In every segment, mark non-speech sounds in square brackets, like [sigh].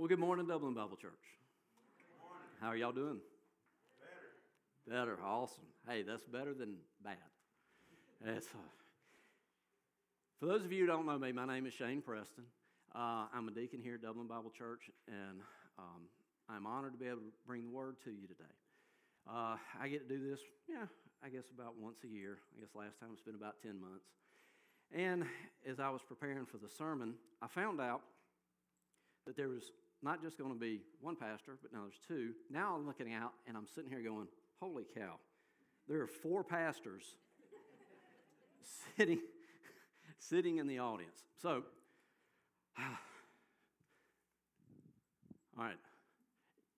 Well, good morning, Dublin Bible Church. How are y'all doing? Better. Better, awesome. Hey, that's better than bad. That's, uh, for those of you who don't know me, my name is Shane Preston. Uh, I'm a deacon here at Dublin Bible Church, and um, I'm honored to be able to bring the word to you today. Uh, I get to do this, yeah, I guess about once a year. I guess last time it's been about 10 months. And as I was preparing for the sermon, I found out that there was not just going to be one pastor, but now there's two. Now I'm looking out and I'm sitting here going, holy cow, there are four pastors sitting, [laughs] sitting in the audience. So, [sighs] all right.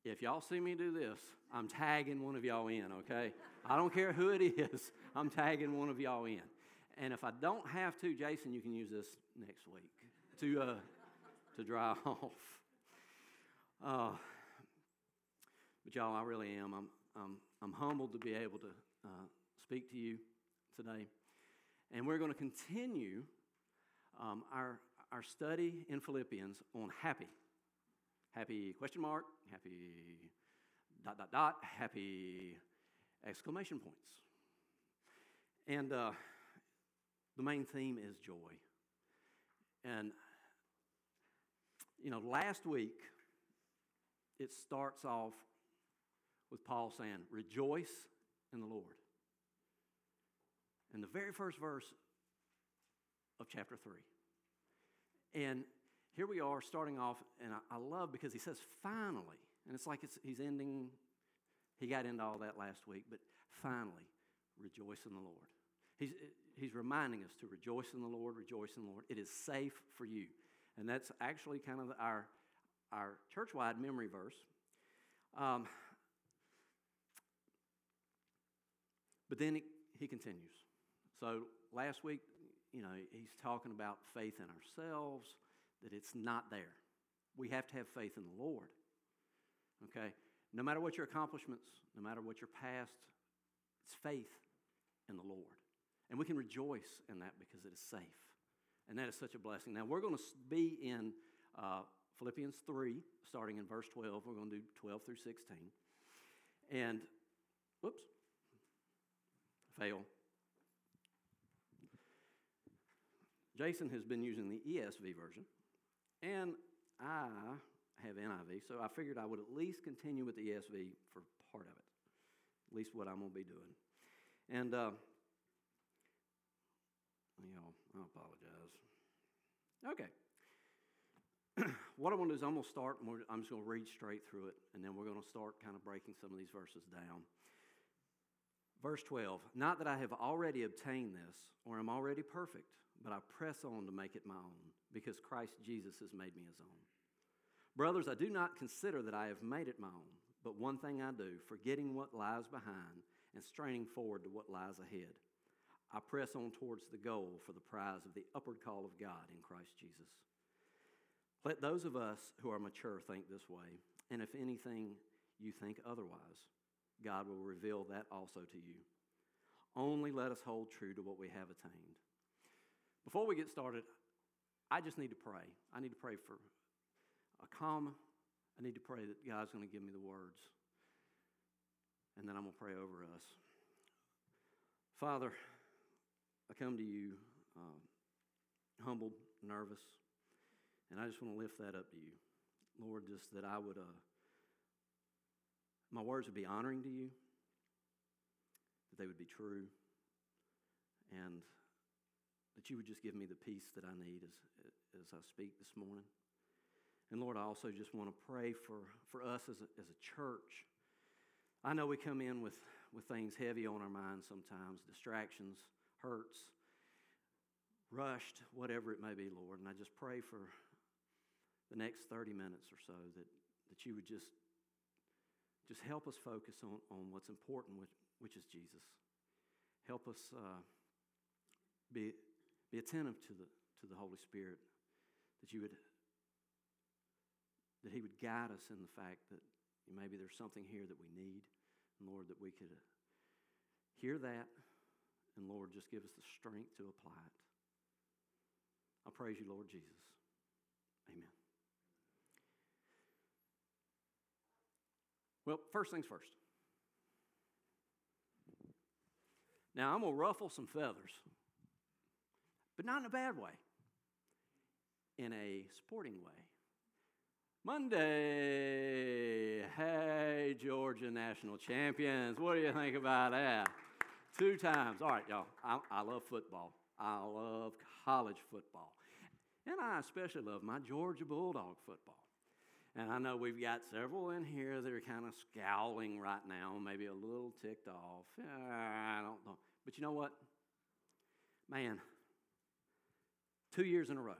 If y'all see me do this, I'm tagging one of y'all in, okay? I don't care who it is, [laughs] I'm tagging one of y'all in. And if I don't have to, Jason, you can use this next week to, uh, to dry [laughs] off. Uh, but y'all, I really am. I'm, I'm, I'm humbled to be able to uh, speak to you today. And we're going to continue um, our, our study in Philippians on happy. Happy question mark, happy dot, dot, dot, happy exclamation points. And uh, the main theme is joy. And, you know, last week it starts off with Paul saying, Rejoice in the Lord. In the very first verse of chapter 3. And here we are starting off, and I, love because he says, finally. And it's like it's, he's ending, he got into all that last week, but finally, rejoice in the Lord. He's, he's reminding us to rejoice in the Lord, rejoice in the Lord. It is safe for you. And that's actually kind of our our church wide memory verse. Um, but then he, he continues. So last week, you know, he's talking about faith in ourselves, that it's not there. We have to have faith in the Lord. Okay? No matter what your accomplishments, no matter what your past, it's faith in the Lord. And we can rejoice in that because it is safe. And that is such a blessing. Now, we're going to be in uh, Philippians 3, starting in verse 12. We're going to do 12 through 16. And, whoops, fail. Jason has been using the ESV version, and I have NIV, so I figured I would at least continue with the ESV for part of it, at least what I'm going to be doing. And, uh, you know, I apologize. Okay. [clears throat] what I want to do is I'm going to start, and I'm just going to read straight through it, and then we're going to start kind of breaking some of these verses down. Verse 12 Not that I have already obtained this, or am already perfect, but I press on to make it my own, because Christ Jesus has made me his own. Brothers, I do not consider that I have made it my own, but one thing I do, forgetting what lies behind and straining forward to what lies ahead. I press on towards the goal for the prize of the upward call of God in Christ Jesus. Let those of us who are mature think this way, and if anything you think otherwise, God will reveal that also to you. Only let us hold true to what we have attained. Before we get started, I just need to pray. I need to pray for a calm. I need to pray that God's going to give me the words. And then I'm going to pray over us. Father, I come to you uh, humbled, nervous. And I just want to lift that up to you. Lord, just that I would, uh, my words would be honoring to you, that they would be true, and that you would just give me the peace that I need as, as I speak this morning. And Lord, I also just want to pray for, for us as a, as a church. I know we come in with, with things heavy on our minds sometimes, distractions, hurts, rushed, whatever it may be, Lord. And I just pray for the next 30 minutes or so that, that you would just, just help us focus on, on what's important, which, which is Jesus. Help us uh, be, be attentive to the, to the Holy Spirit, that you would that He would guide us in the fact that maybe there's something here that we need, and Lord, that we could hear that, and Lord, just give us the strength to apply it. I praise you, Lord Jesus. Amen. Well, first things first. Now, I'm going to ruffle some feathers, but not in a bad way, in a sporting way. Monday, hey, Georgia national champions. What do you think about that? Two times. All right, y'all. I, I love football. I love college football. And I especially love my Georgia Bulldog football. And I know we've got several in here that are kind of scowling right now, maybe a little ticked off. I don't know. But you know what? Man, two years in a row.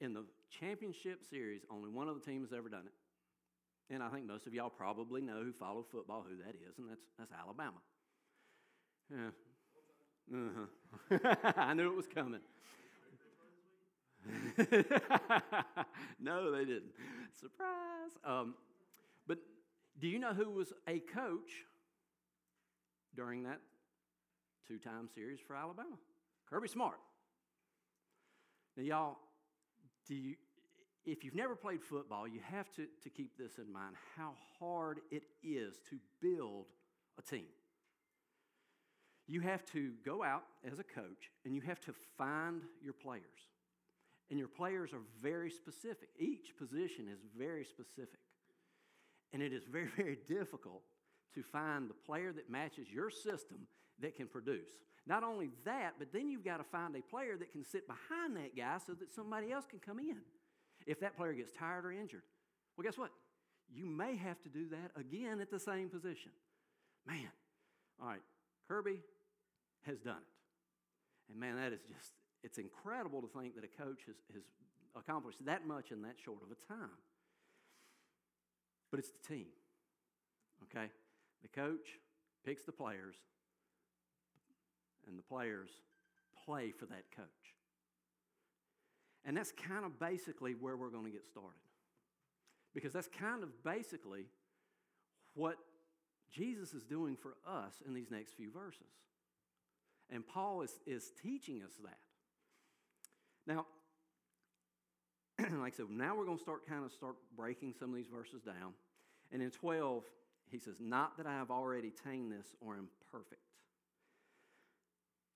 In the championship series, only one of the teams has ever done it. And I think most of y'all probably know who follow football who that is, and that's, that's Alabama. Yeah. Uh-huh. [laughs] I knew it was coming. [laughs] no, they didn't. Surprise. Um, but do you know who was a coach during that two time series for Alabama? Kirby Smart. Now, y'all, do you, if you've never played football, you have to, to keep this in mind how hard it is to build a team. You have to go out as a coach and you have to find your players. And your players are very specific. Each position is very specific. And it is very, [laughs] very difficult to find the player that matches your system that can produce. Not only that, but then you've got to find a player that can sit behind that guy so that somebody else can come in. If that player gets tired or injured, well, guess what? You may have to do that again at the same position. Man, all right, Kirby has done it. And man, that is just, it's incredible to think that a coach has, has accomplished that much in that short of a time. But it's the team, okay? The coach picks the players, and the players play for that coach. And that's kind of basically where we're going to get started. Because that's kind of basically what Jesus is doing for us in these next few verses. And Paul is, is teaching us that. Now, [clears throat] like I said, now we're going to start kind of start breaking some of these verses down. And in 12, he says, Not that I have already attained this or am perfect.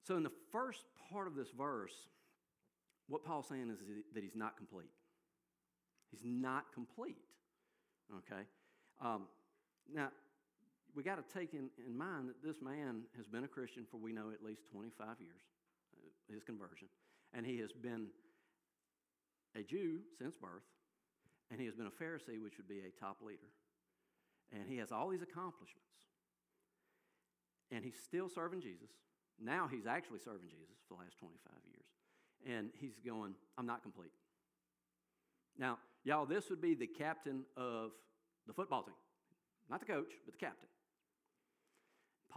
So in the first part of this verse, what Paul's saying is that he's not complete. He's not complete. Okay? Um, now, we got to take in, in mind that this man has been a Christian for, we know, at least 25 years, uh, his conversion. And he has been a Jew since birth, and he has been a Pharisee, which would be a top leader. And he has all these accomplishments. And he's still serving Jesus. Now he's actually serving Jesus for the last 25 years. And he's going, I'm not complete. Now, y'all, this would be the captain of the football team. Not the coach, but the captain.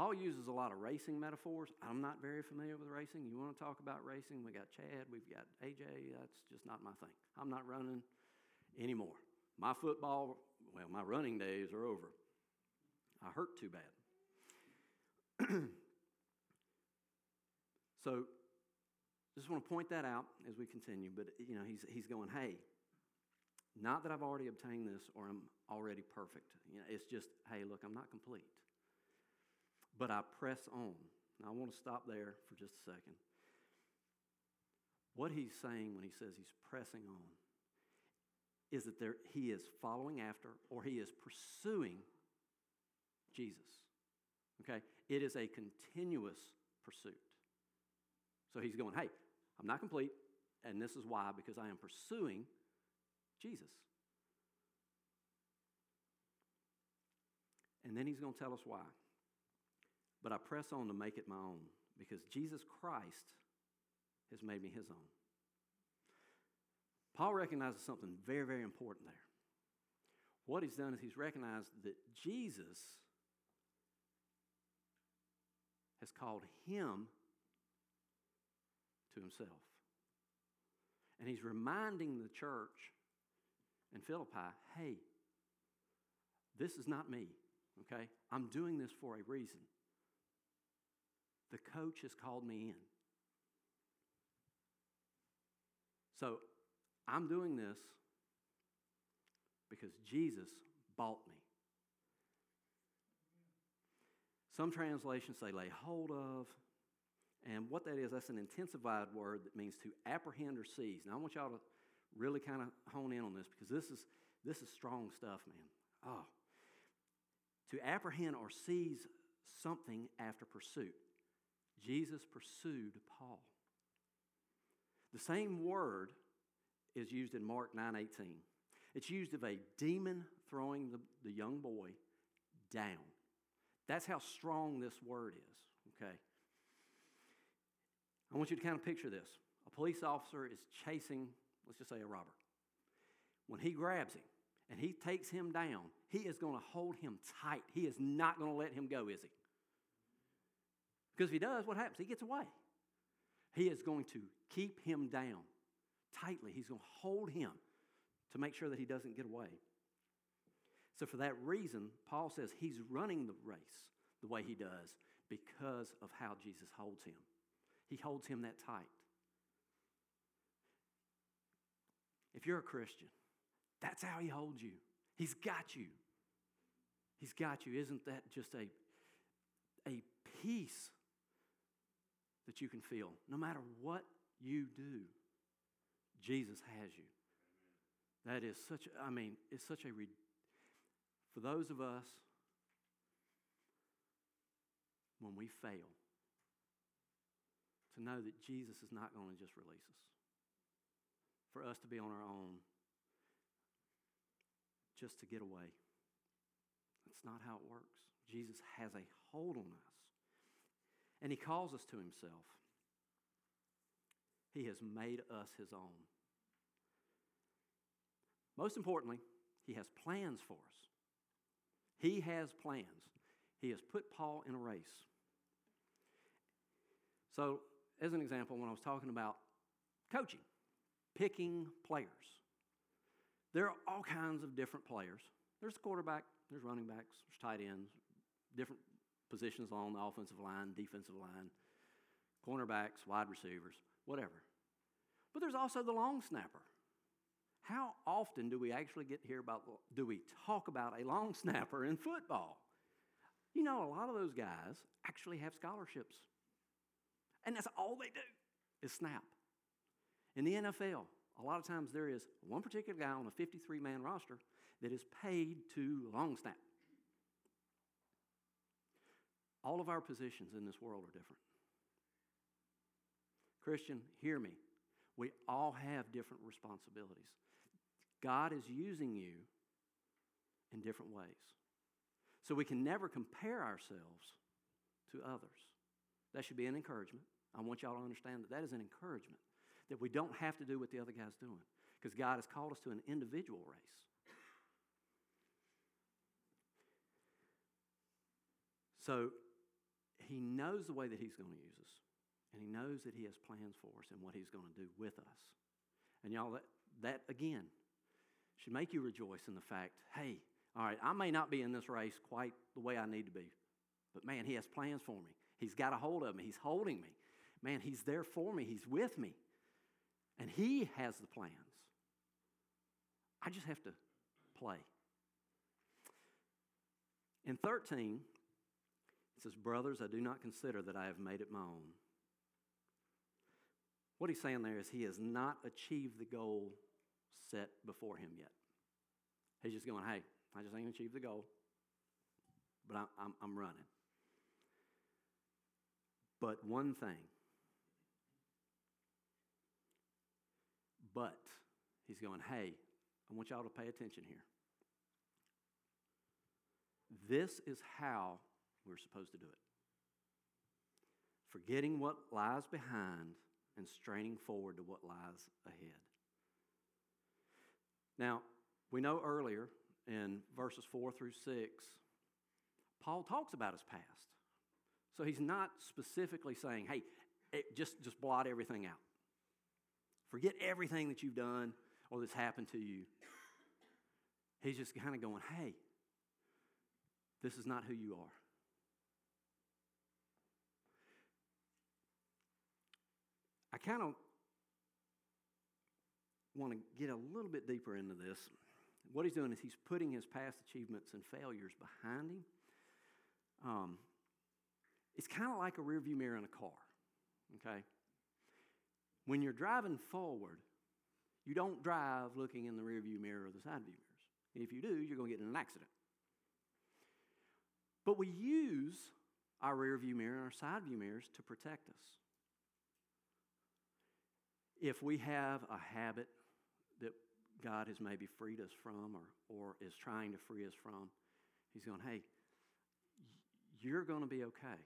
Paul uses a lot of racing metaphors. I'm not very familiar with racing. You want to talk about racing? We got Chad, we've got AJ. That's just not my thing. I'm not running anymore. My football, well, my running days are over. I hurt too bad. [clears throat] so, just want to point that out as we continue. But you know, he's he's going, hey, not that I've already obtained this or I'm already perfect. You know, it's just, hey, look, I'm not complete but I press on. Now, I want to stop there for just a second. What he's saying when he says he's pressing on is that there, he is following after or he is pursuing Jesus. Okay? It is a continuous pursuit. So he's going, hey, I'm not complete, and this is why, because I am pursuing Jesus. And then he's going to tell us why. But I press on to make it my own because Jesus Christ has made me his own. Paul recognizes something very, very important there. What he's done is he's recognized that Jesus has called him to himself. And he's reminding the church in Philippi hey, this is not me, okay? I'm doing this for a reason. The coach has called me in. So I'm doing this because Jesus bought me. Some translations say lay hold of. And what that is, that's an intensified word that means to apprehend or seize. Now, I want y'all to really kind of hone in on this because this is, this is strong stuff, man. Oh. To apprehend or seize something after pursuit. Jesus pursued Paul. The same word is used in Mark 9:18. It's used of a demon throwing the, the young boy down. That's how strong this word is, okay? I want you to kind of picture this. A police officer is chasing, let's just say a robber. When he grabs him and he takes him down, he is going to hold him tight. He is not going to let him go, is he? Because if he does, what happens? He gets away. He is going to keep him down tightly. He's going to hold him to make sure that he doesn't get away. So, for that reason, Paul says he's running the race the way he does because of how Jesus holds him. He holds him that tight. If you're a Christian, that's how he holds you. He's got you. He's got you. Isn't that just a, a peace that you can feel? No matter what you do, Jesus has you. That is such, I mean, it's such a, for those of us, when we fail, to know that Jesus is not going to just release us. For us to be on our own, just to get away. That's not how it works. Jesus has a hold on us, and He calls us to Himself. He has made us His own. Most importantly, He has plans for us. He has plans. He has put Paul in a race. So, as an example, when I was talking about coaching, picking players, there are all kinds of different players. There's quarterback, there's running backs, there's tight ends, different positions on the offensive line, defensive line, cornerbacks, wide receivers, whatever. But there's also the long snapper. How often do we actually get hear about, do we talk about a long [laughs] snapper in football? You know, a lot of those guys actually have scholarships. And that's all they do is snap. In the NFL, a lot of times there is one particular guy on a 53 man roster that is paid to long snap. All of our positions in this world are different. Christian, hear me. We all have different responsibilities. God is using you in different ways. So we can never compare ourselves to others. That should be an encouragement. I want y'all to understand that that is an encouragement, that we don't have to do what the other guy's doing, because God has called us to an individual race. So he knows the way that he's going to use us, and he knows that he has plans for us and what he's going to do with us. And y'all, that, that again should make you rejoice in the fact hey, all right, I may not be in this race quite the way I need to be, but man, He has plans for me. He's got a hold of me, He's holding me. Man, He's there for me, He's with me, and He has the plans. I just have to play. In 13, it says, Brothers, I do not consider that I have made it my own. What he's saying there is he has not achieved the goal set before him yet. He's just going, hey, I just ain't achieved the goal, but I'm, I'm, I'm running. But one thing, but he's going, hey, I want y'all to pay attention here. This is how we're supposed to do it. Forgetting what lies behind and straining forward to what lies ahead. Now, we know earlier in verses 4 through 6, Paul talks about his past. So he's not specifically saying, hey, just, just blot everything out. Forget everything that you've done or that's happened to you. He's just kind of going, hey, this is not who you are. I kind of want to get a little bit deeper into this what he's doing is he's putting his past achievements and failures behind him. Um, it's kind of like a rearview mirror in a car, okay? When you're driving forward, you don't drive looking in the rearview mirror or the side view mirrors. If you do, you're going to get in an accident. But we use our rearview mirror and our side view mirrors to protect us. If we have a habit that God has maybe freed us from or, or is trying to free us from, He's going, hey, you're going to be okay.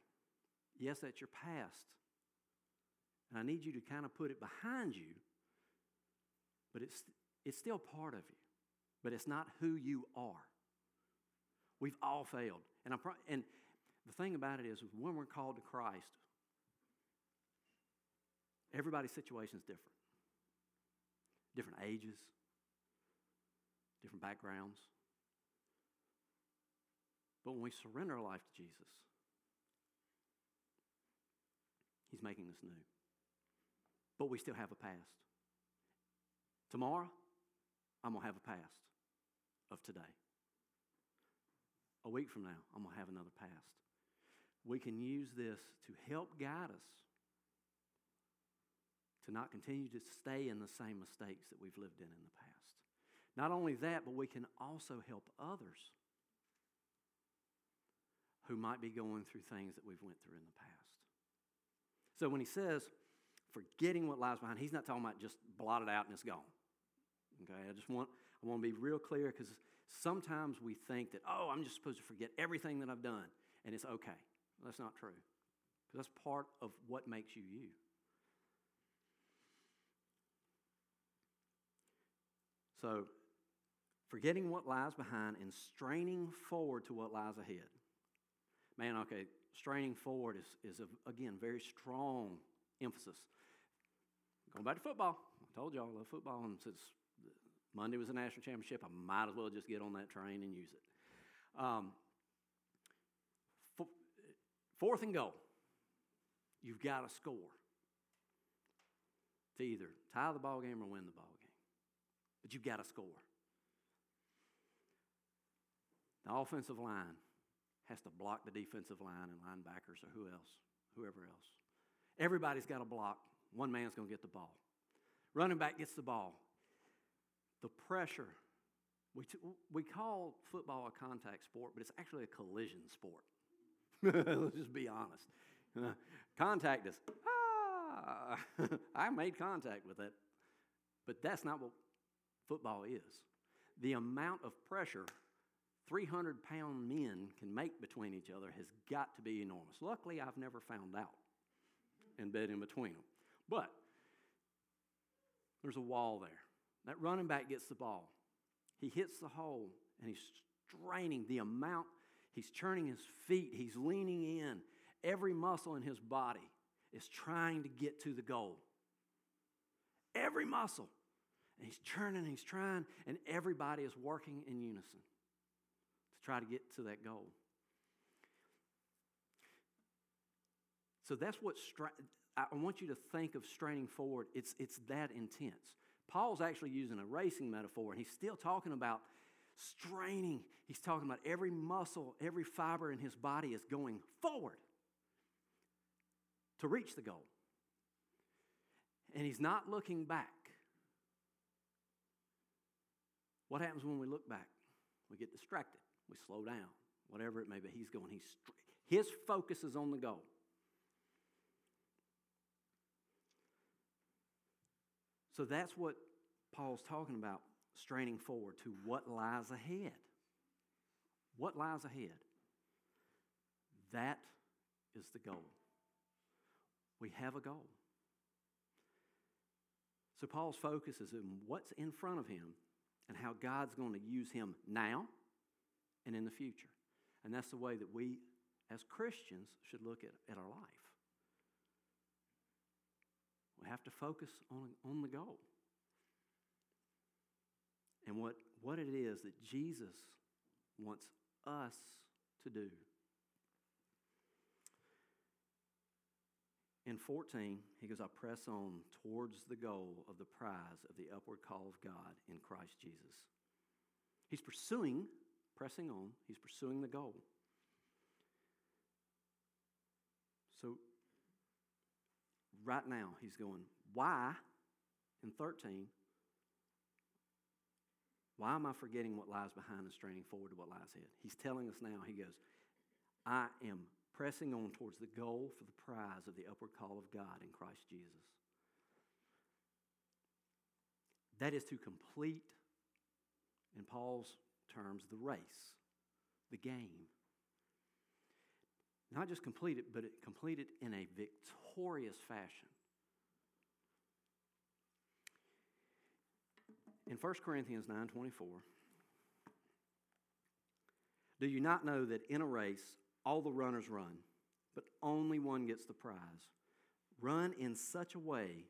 Yes, that's your past. And I need you to kind of put it behind you, but it's, it's still part of you. But it's not who you are. We've all failed. And, I'm and the thing about it is, when we're called to Christ, everybody's situation is different. Different ages, different backgrounds. But when we surrender our life to Jesus, He's making us new. But we still have a past. Tomorrow, I'm going to have a past of today. A week from now, I'm going to have another past. We can use this to help guide us to not continue to stay in the same mistakes that we've lived in in the past. Not only that, but we can also help others who might be going through things that we've went through in the past. So when he says forgetting what lies behind, he's not talking about just blot it out and it's gone. Okay, I just want I want to be real clear because sometimes we think that oh, I'm just supposed to forget everything that I've done and it's okay. That's not true. Because that's part of what makes you you. So, forgetting what lies behind and straining forward to what lies ahead. Man, okay, straining forward is, is a, again, very strong emphasis. Going back to football. I told y'all I love football, and since Monday was the national championship, I might as well just get on that train and use it. Um, fourth and goal. You've got to score to either tie the ball game or win the ball. But you've got to score. The offensive line has to block the defensive line and linebackers or who else, whoever else. Everybody's got to block. One man's going to get the ball. Running back gets the ball. The pressure. We, t- we call football a contact sport, but it's actually a collision sport. [laughs] Let's just be honest. [laughs] Contact is, ah, [laughs] I made contact with it. But that's not what football is. The amount of pressure 300 pound men can make between each other has got to be enormous. Luckily, I've never found out and been in between them. But there's a wall there. That running back gets the ball. He hits the hole and he's straining the amount, he's churning his feet, he's leaning in. Every muscle in his body is trying to get to the goal. Every muscle. And he's churning, he's trying, and everybody is working in unison to try to get to that goal. So that's what stra- I want you to think of straining forward. It's, it's that intense. Paul's actually using a racing metaphor, and he's still talking about straining. He's talking about every muscle, every fiber in his body is going forward to reach the goal. And he's not looking back. What happens when we look back? We get distracted. We slow down, whatever it may be. He's going, he's, his focus is on the goal. So that's what Paul's talking about, straining forward to what lies ahead. What lies ahead? That is the goal. We have a goal. So Paul's focus is in what's in front of him and how God's going to use him now and in the future. And that's the way that we, as Christians, should look at, at our life. We have to focus on, on the goal and what, what it is that Jesus wants us to do. In 14, he goes, I press on towards the goal of the prize of the upward call of God in Christ Jesus. He's pursuing, pressing on, he's pursuing the goal. So, right now, he's going, Why, in 13, why am I forgetting what lies behind and straining forward to what lies ahead? He's telling us now, he goes, I am pressing on towards the goal for the prize of the upward call of God in Christ Jesus. That is to complete, in Paul's terms, the race, the game. Not just complete it, but complete it in a victorious fashion. In 1 Corinthians 9:24, do you not know that in a race all the runners run, but only one gets the prize? Run in such a way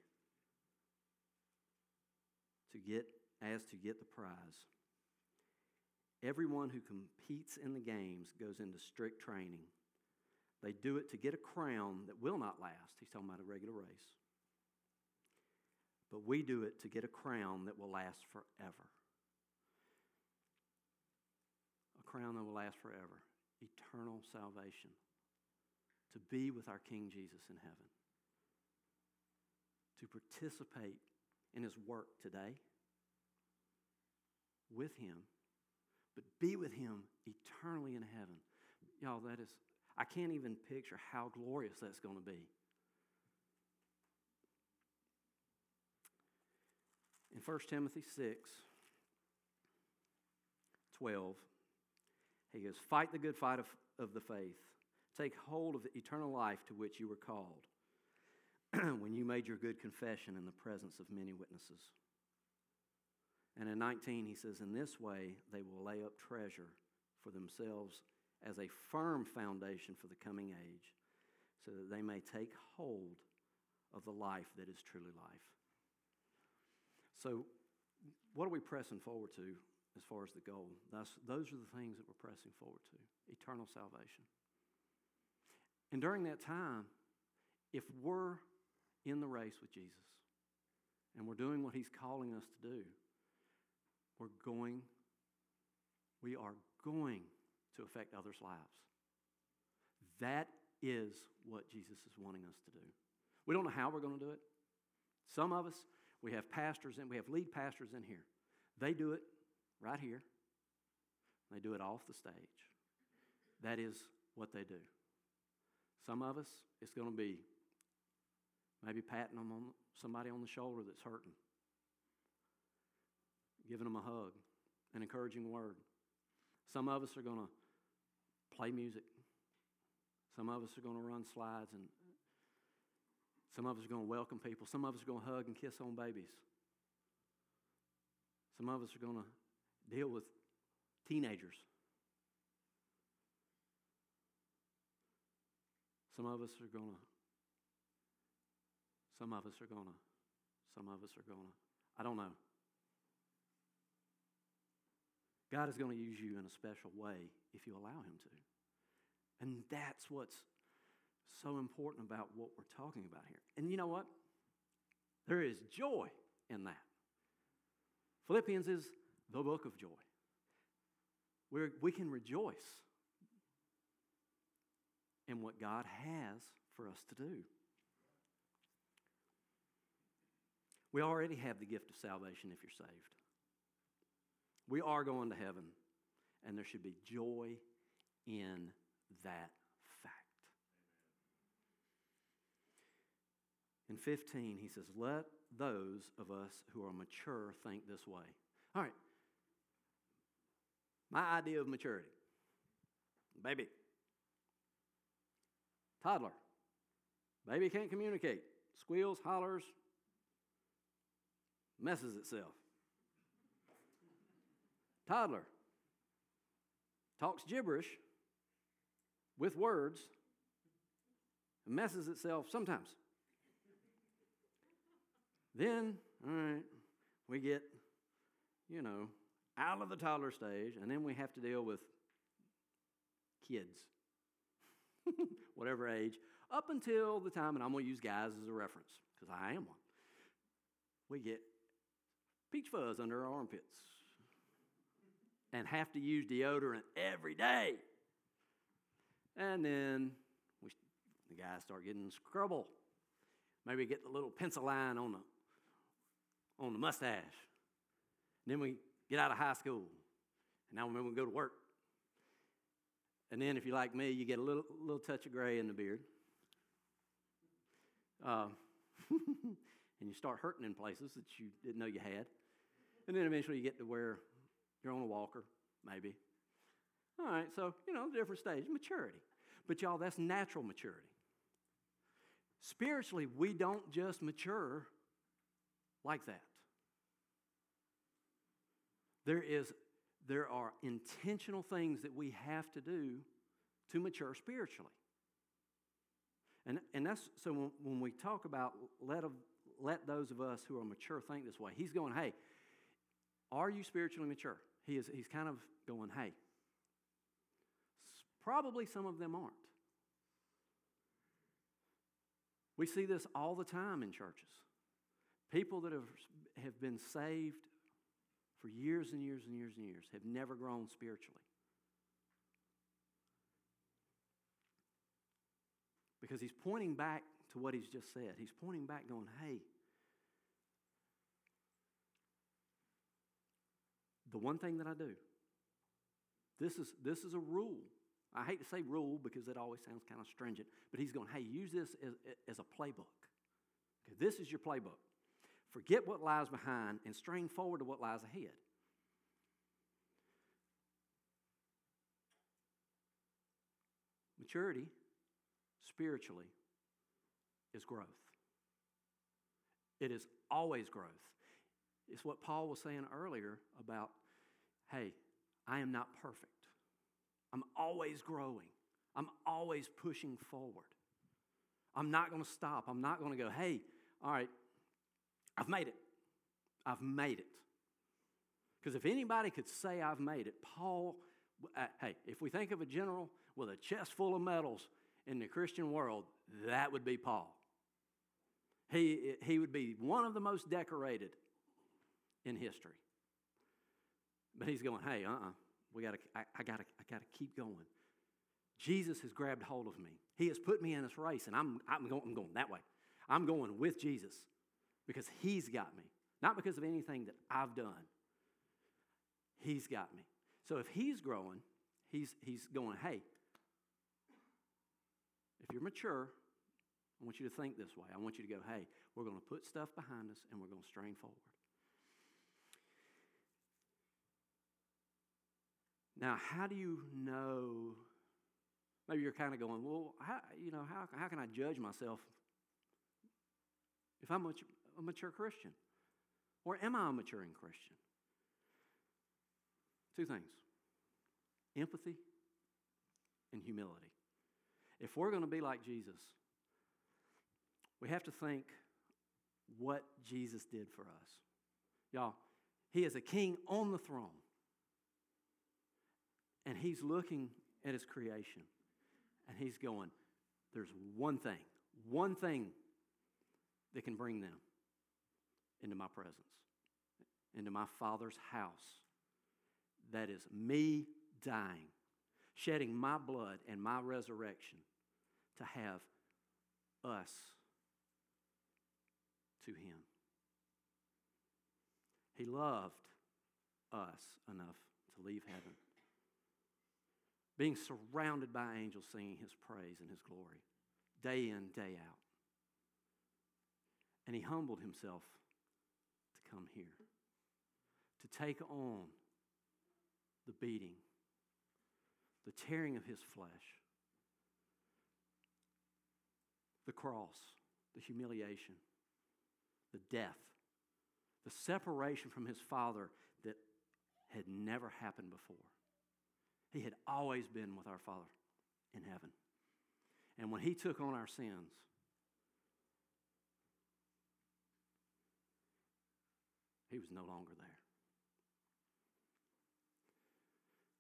to get as to get the prize. Everyone who competes in the games goes into strict training. They do it to get a crown that will not last. He's talking about a regular race. But we do it to get a crown that will last forever. A crown that will last forever. Eternal salvation. To be with our King Jesus in heaven. To participate in his work today with him, but be with him eternally in heaven. Y'all, that is, I can't even picture how glorious that's going to be. In 1 Timothy 6 12, he goes, Fight the good fight of, of the faith. Take hold of the eternal life to which you were called [clears throat] when you made your good confession in the presence of many witnesses. And in 19, he says, In this way, they will lay up treasure for themselves as a firm foundation for the coming age, so that they may take hold of the life that is truly life. So, what are we pressing forward to as far as the goal? Thus, those are the things that we're pressing forward to eternal salvation. And during that time, if we're in the race with Jesus and we're doing what he's calling us to do, we're going, we are going to affect others' lives. That is what Jesus is wanting us to do. We don't know how we're going to do it. Some of us, we have pastors and we have lead pastors in here. They do it right here. They do it off the stage. That is what they do. Some of us, it's going to be maybe patting them on somebody on the shoulder that's hurting giving them a hug, an encouraging word. Some of us are going to play music. Some of us are going to run slides, and some of us are going to welcome people. Some of us are going to hug and kiss on babies. Some of us are going to deal with teenagers. Some of us are going to, some of us are going to, some of us are going to, I don't know. God is going to use you in a special way if you allow Him to. And that's what's so important about what we're talking about here. And you know what? There is joy in that. Philippians is the book of joy. Where we can rejoice in what God has for us to do. We already have the gift of salvation if you're saved. We are going to heaven, and there should be joy in that fact. In 15, he says, Let those of us who are mature think this way. All right. My idea of maturity. Baby, toddler, baby can't communicate, squeals, hollers, messes itself. Toddler. Talks gibberish with words messes itself sometimes. Then, all right, we get, you know, out of the toddler stage, and then we have to deal with kids, [laughs] whatever age, up until the time, and I'm going to use guys as a reference because I am one. We get peach fuzz under our armpits and have to use deodorant every day. And then we, the guys start getting scrubble. Maybe get the little pencil line on the, on the mustache. And then we get out of high school. And now we go to work. And then, if you're like me, you get a little, little touch of gray in the beard. Uh, [laughs] and you start hurting in places that you didn't know you had. And then eventually you get to where you're on a walker, maybe. All right, so, you know, different stage, maturity. But y'all, that's natural maturity. Spiritually, we don't just mature like that. There is there are intentional things that we have to do to mature spiritually. And, and that's so when, when we talk about let, let those of us who are mature think this way, he's going, hey, are you spiritually mature? He is, he's kind of going, hey, probably some of them aren't. We see this all the time in churches. People that have, have been saved for years and years and years and years have never grown spiritually. Because he's pointing back to what he's just said. He's pointing back, going, hey, the one thing that I do, this is, this is a rule. I hate to say rule because it always sounds kind of stringent, but he's going, hey, use this as, as a playbook. Okay, this is your playbook. Forget what lies behind and strain forward to what lies ahead. Maturity, spiritually, is growth. It is always growth. It's what Paul was saying earlier about hey, I am not perfect. I'm always growing, I'm always pushing forward. I'm not going to stop. I'm not going to go, hey, all right, I've made it. I've made it. Because if anybody could say I've made it, Paul, uh, hey, if we think of a general with a chest full of medals in the Christian world, that would be Paul. He, he would be one of the most decorated in history. But he's going, hey, uh uh-uh, uh, we gotta, I, I, gotta, I gotta keep going. Jesus has grabbed hold of me. He has put me in this race, and I'm, I'm, going, I'm going that way. I'm going with Jesus because He's got me, not because of anything that I've done. He's got me. So if He's growing, He's, he's going, hey, if you're mature, I want you to think this way. I want you to go, hey, we're going to put stuff behind us and we're going to strain forward. Now, how do you know? Maybe you're kind of going, well, how, you know, how, how can I judge myself if I'm a mature Christian? Or am I a maturing Christian? Two things empathy and humility. If we're going to be like Jesus, we have to think what Jesus did for us. Y'all, he is a king on the throne. And he's looking at his creation. And he's going, there's one thing, one thing that can bring them into my presence, into my Father's house. That is me dying, shedding my blood and my resurrection to have us to Him. He loved us enough to leave heaven, being surrounded by angels singing His praise and His glory, day in, day out. And He humbled Himself come here, to take on the beating, the tearing of His flesh, the cross, the humiliation, the death, the separation from his Father that had never happened before. He had always been with our Father in heaven. And when he took on our sins, he was no longer there.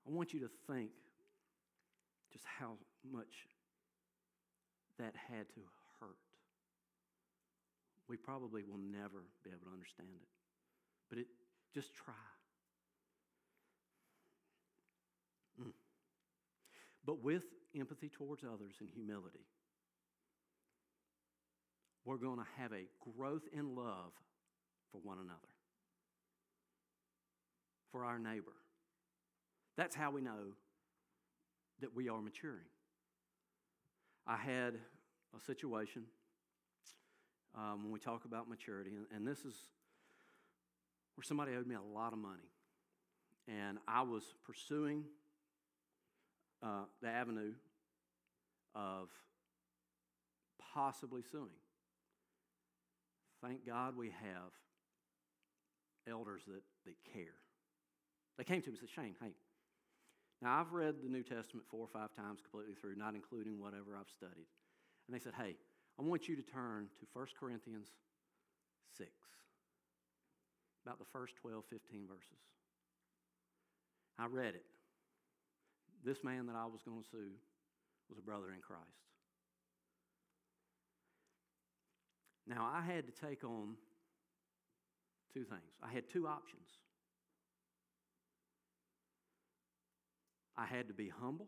I want you to think just how much that had to hurt. We probably will never be able to understand it. But it just try. Mm. but with empathy towards others and humility, we're going to have a growth in love for one another, for our neighbor. That's how we know that we are maturing. I had a situation um, when we talk about maturity, and, and this is where somebody owed me a lot of money. And I was pursuing uh, the avenue of possibly suing. Thank God we have elders that, that care. They came to me and said, Shane, hey, now I've read the New Testament four or five times completely through, not including whatever I've studied. And they said, hey, I want you to turn to 1 Corinthians 6, about the first 12, 15 verses. I read it. This man that I was going to sue was a brother in Christ. Now, I had to take on two things. I had two options. I had to be humble,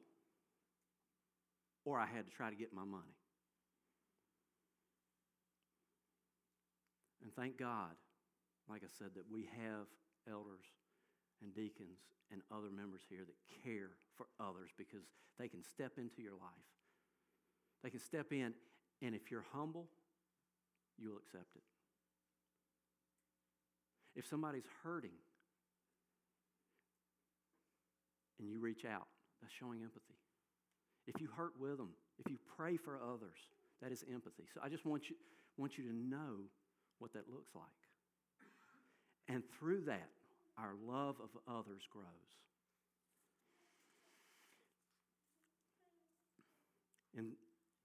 or I had to try to get my money. And thank God, like I said, that we have elders and deacons and other members here that care for others because they can step into your life. They can step in, and if you're humble, you'll accept it. If somebody's hurting and you reach out, that's showing empathy. If you hurt with them, if you pray for others, that is empathy. So I just want you, want you to know what that looks like. And through that, our love of others grows. In,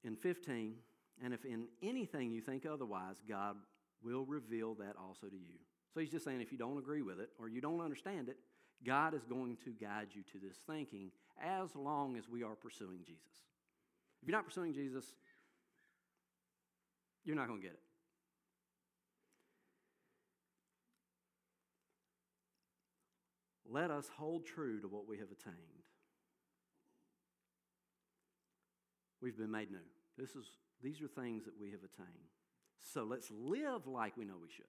in 15, and if in anything you think otherwise, God will reveal that also to you. So he's just saying if you don't agree with it or you don't understand it, God is going to guide you to this thinking as long as we are pursuing Jesus. If you're not pursuing Jesus, you're not going to get it. Let us hold true to what we have attained. We've been made new. This is, these are things that we have attained. So let's live like we know we should.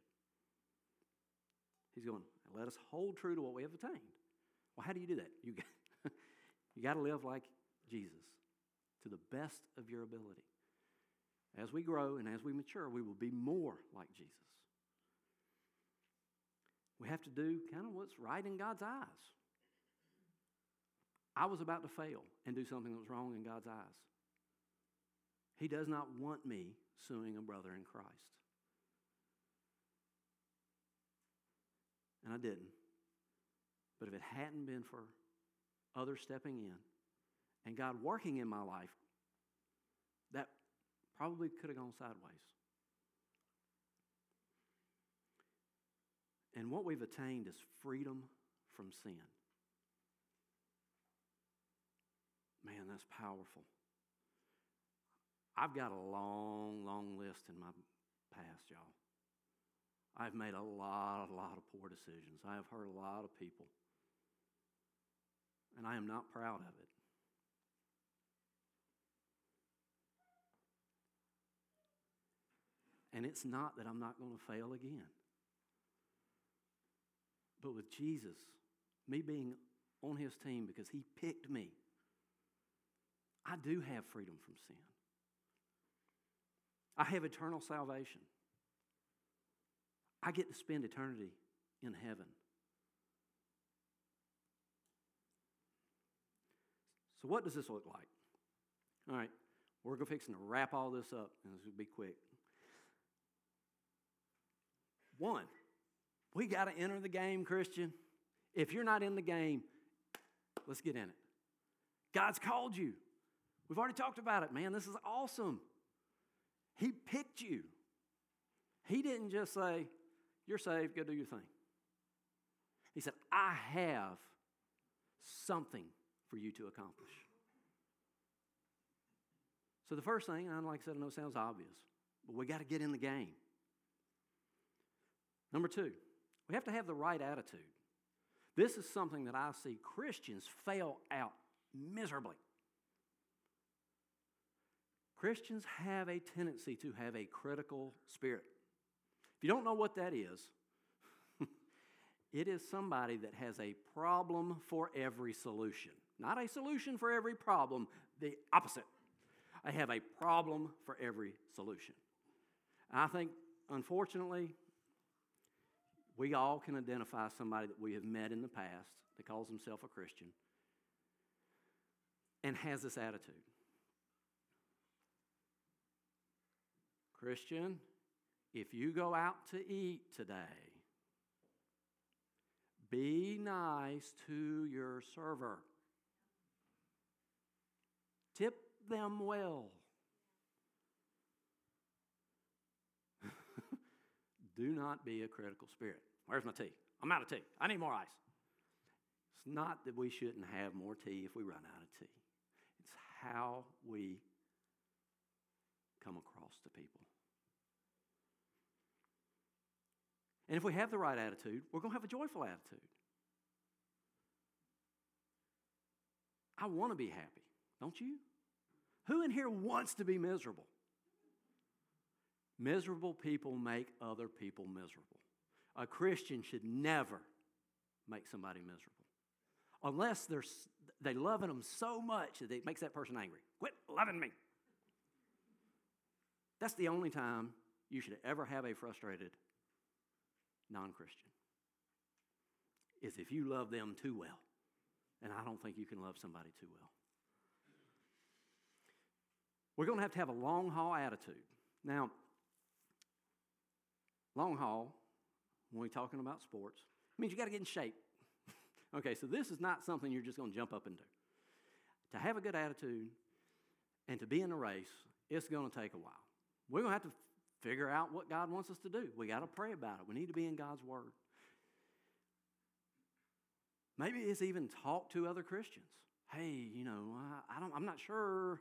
He's going, let us hold true to what we have attained. Well, how do you do that? You got, [laughs] you got to live like Jesus to the best of your ability. As we grow and as we mature, we will be more like Jesus. We have to do kind of what's right in God's eyes. I was about to fail and do something that was wrong in God's eyes. He does not want me suing a brother in Christ. And I didn't. But if it hadn't been for others stepping in and God working in my life, that probably could have gone sideways. And what we've attained is freedom from sin. Man, that's powerful. I've got a long, long list in my past, y'all. I've made a lot, a lot of poor decisions. I have hurt a lot of people. And I am not proud of it. And it's not that I'm not going to fail again. But with Jesus, me being on his team because he picked me, I do have freedom from sin. I have eternal salvation. I get to spend eternity in heaven. So, what does this look like? All right, we're fixing to wrap all this up, and this will be quick. One, we got to enter the game, Christian. If you're not in the game, let's get in it. God's called you. We've already talked about it, man. This is awesome. He picked you. He didn't just say, You're saved, go do your thing. He said, I have something for you to accomplish. So, the first thing, and like I said, I know it sounds obvious, but we got to get in the game. Number two, we have to have the right attitude. This is something that I see Christians fail out miserably. Christians have a tendency to have a critical spirit. You don't know what that is, [laughs] it is somebody that has a problem for every solution. Not a solution for every problem, the opposite. I have a problem for every solution. And I think, unfortunately, we all can identify somebody that we have met in the past that calls himself a Christian and has this attitude. Christian, if you go out to eat today, be nice to your server. Tip them well. [laughs] Do not be a critical spirit. Where's my tea? I'm out of tea. I need more ice. It's not that we shouldn't have more tea if we run out of tea, it's how we come across to people. And if we have the right attitude, we're going to have a joyful attitude. I want to be happy, don't you? Who in here wants to be miserable? Miserable people make other people miserable. A Christian should never make somebody miserable. Unless they're, they loving them so much that it makes that person angry. Quit loving me. That's the only time you should ever have a frustrated non Christian. Is if you love them too well. And I don't think you can love somebody too well. We're going to have to have a long haul attitude. Now, long haul, when we're talking about sports, means you got to get in shape. [laughs] okay, so this is not something you're just going to jump up and do. To have a good attitude and to be in a race, it's going to take a while. We're going to have to figure out what God wants us to do. We got to pray about it. We need to be in God's Word. Maybe it's even talk to other Christians. Hey, you know, I, I don't, I'm not sure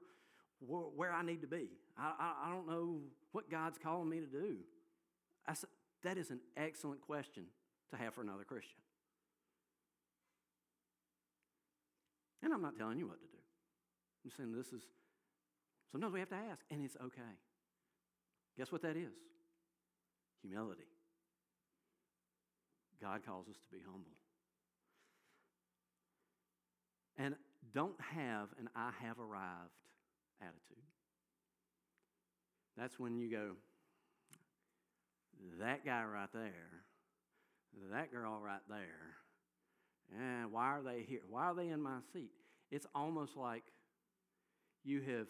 wh- where I need to be. I, I, I, don't know what God's calling me to do. That's, that is an excellent question to have for another Christian. And I'm not telling you what to do. I'm saying this is, sometimes we have to ask, and it's okay. Guess what that is? Humility. God calls us to be humble. And don't have an I have arrived attitude. That's when you go, that guy right there, that girl right there, and why are they here? Why are they in my seat? It's almost like you have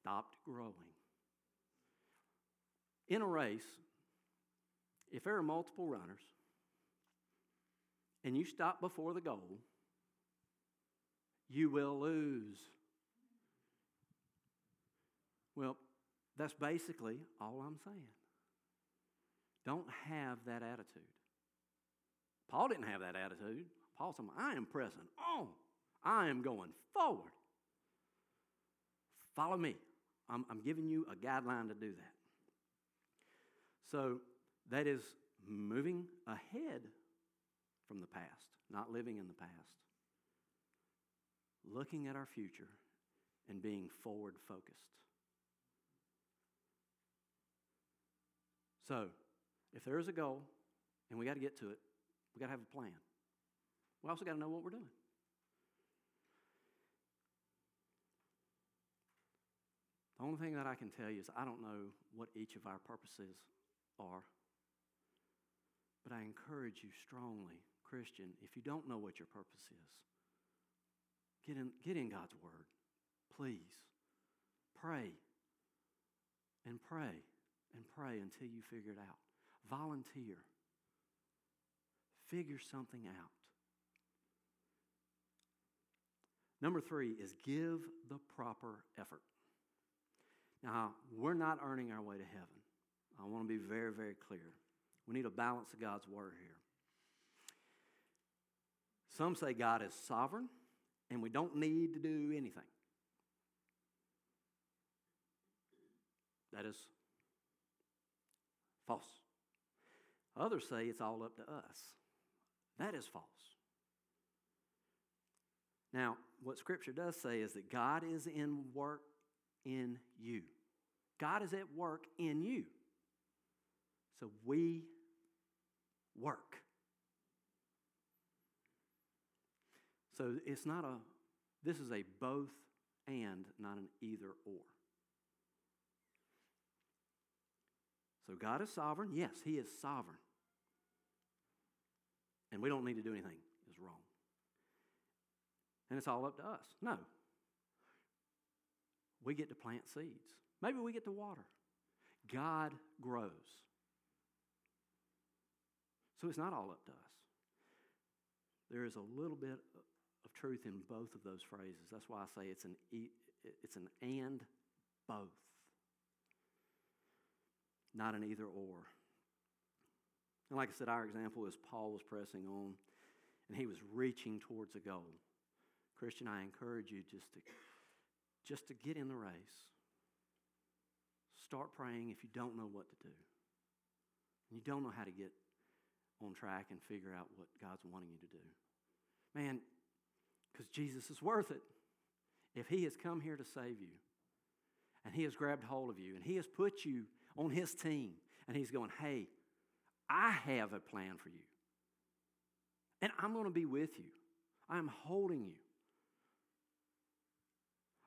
stopped growing. In a race, if there are multiple runners and you stop before the goal, you will lose. Well, that's basically all I'm saying. Don't have that attitude. Paul didn't have that attitude. Paul said, I am pressing on. I am going forward. Follow me. I'm, I'm giving you a guideline to do that. So that is moving ahead from the past, not living in the past. Looking at our future and being forward focused. So, if there is a goal and we got to get to it, we got to have a plan. We also got to know what we're doing. The only thing that I can tell you is I don't know what each of our purposes are. But I encourage you strongly, Christian, if you don't know what your purpose is, get in, get in God's Word. Please. Pray and pray and pray until you figure it out. Volunteer. Figure something out. Number three is give the proper effort. Now, we're not earning our way to heaven. I want to be very, very clear. We need a balance of God's word here. Some say God is sovereign and we don't need to do anything. That is false. Others say it's all up to us. That is false. Now, what Scripture does say is that God is in work in you. God is at work in you. So we work. So it's not a, this is a both and, not an either or. So God is sovereign. Yes, He is sovereign. And we don't need to do anything is wrong. And it's all up to us. No. We get to plant seeds. Maybe we get to water. God grows. So it's not all up to us. There is a little bit of truth in both of those phrases. That's why I say it's an it's an and both. Not an either or. And like I said, our example is Paul was pressing on and he was reaching towards a goal. Christian, I encourage you just to just to get in the race. Start praying if you don't know what to do. And you don't know how to get on track and figure out what God's wanting you to do. Man, because Jesus is worth it. If He has come here to save you, and He has grabbed hold of you, and He has put you on His team, and He's going, hey, I have a plan for you. And I'm going to be with you. I'm holding you.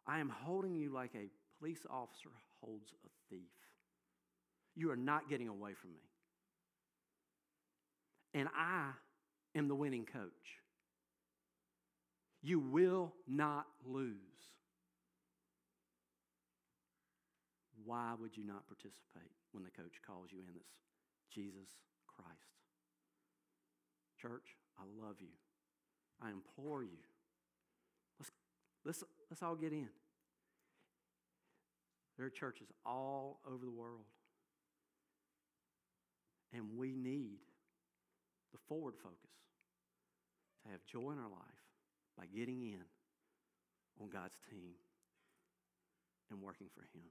I am holding you like a police officer holds a thief. You are not getting away from me. And I am the winning coach. You will not lose. Why would you not participate when the coach calls you in? That's Jesus Christ. Church, I love you. I implore you. Let's, let's, let's all get in. There are churches all over the world. And we need the forward focus to have joy in our life by getting in on God's team and working for Him.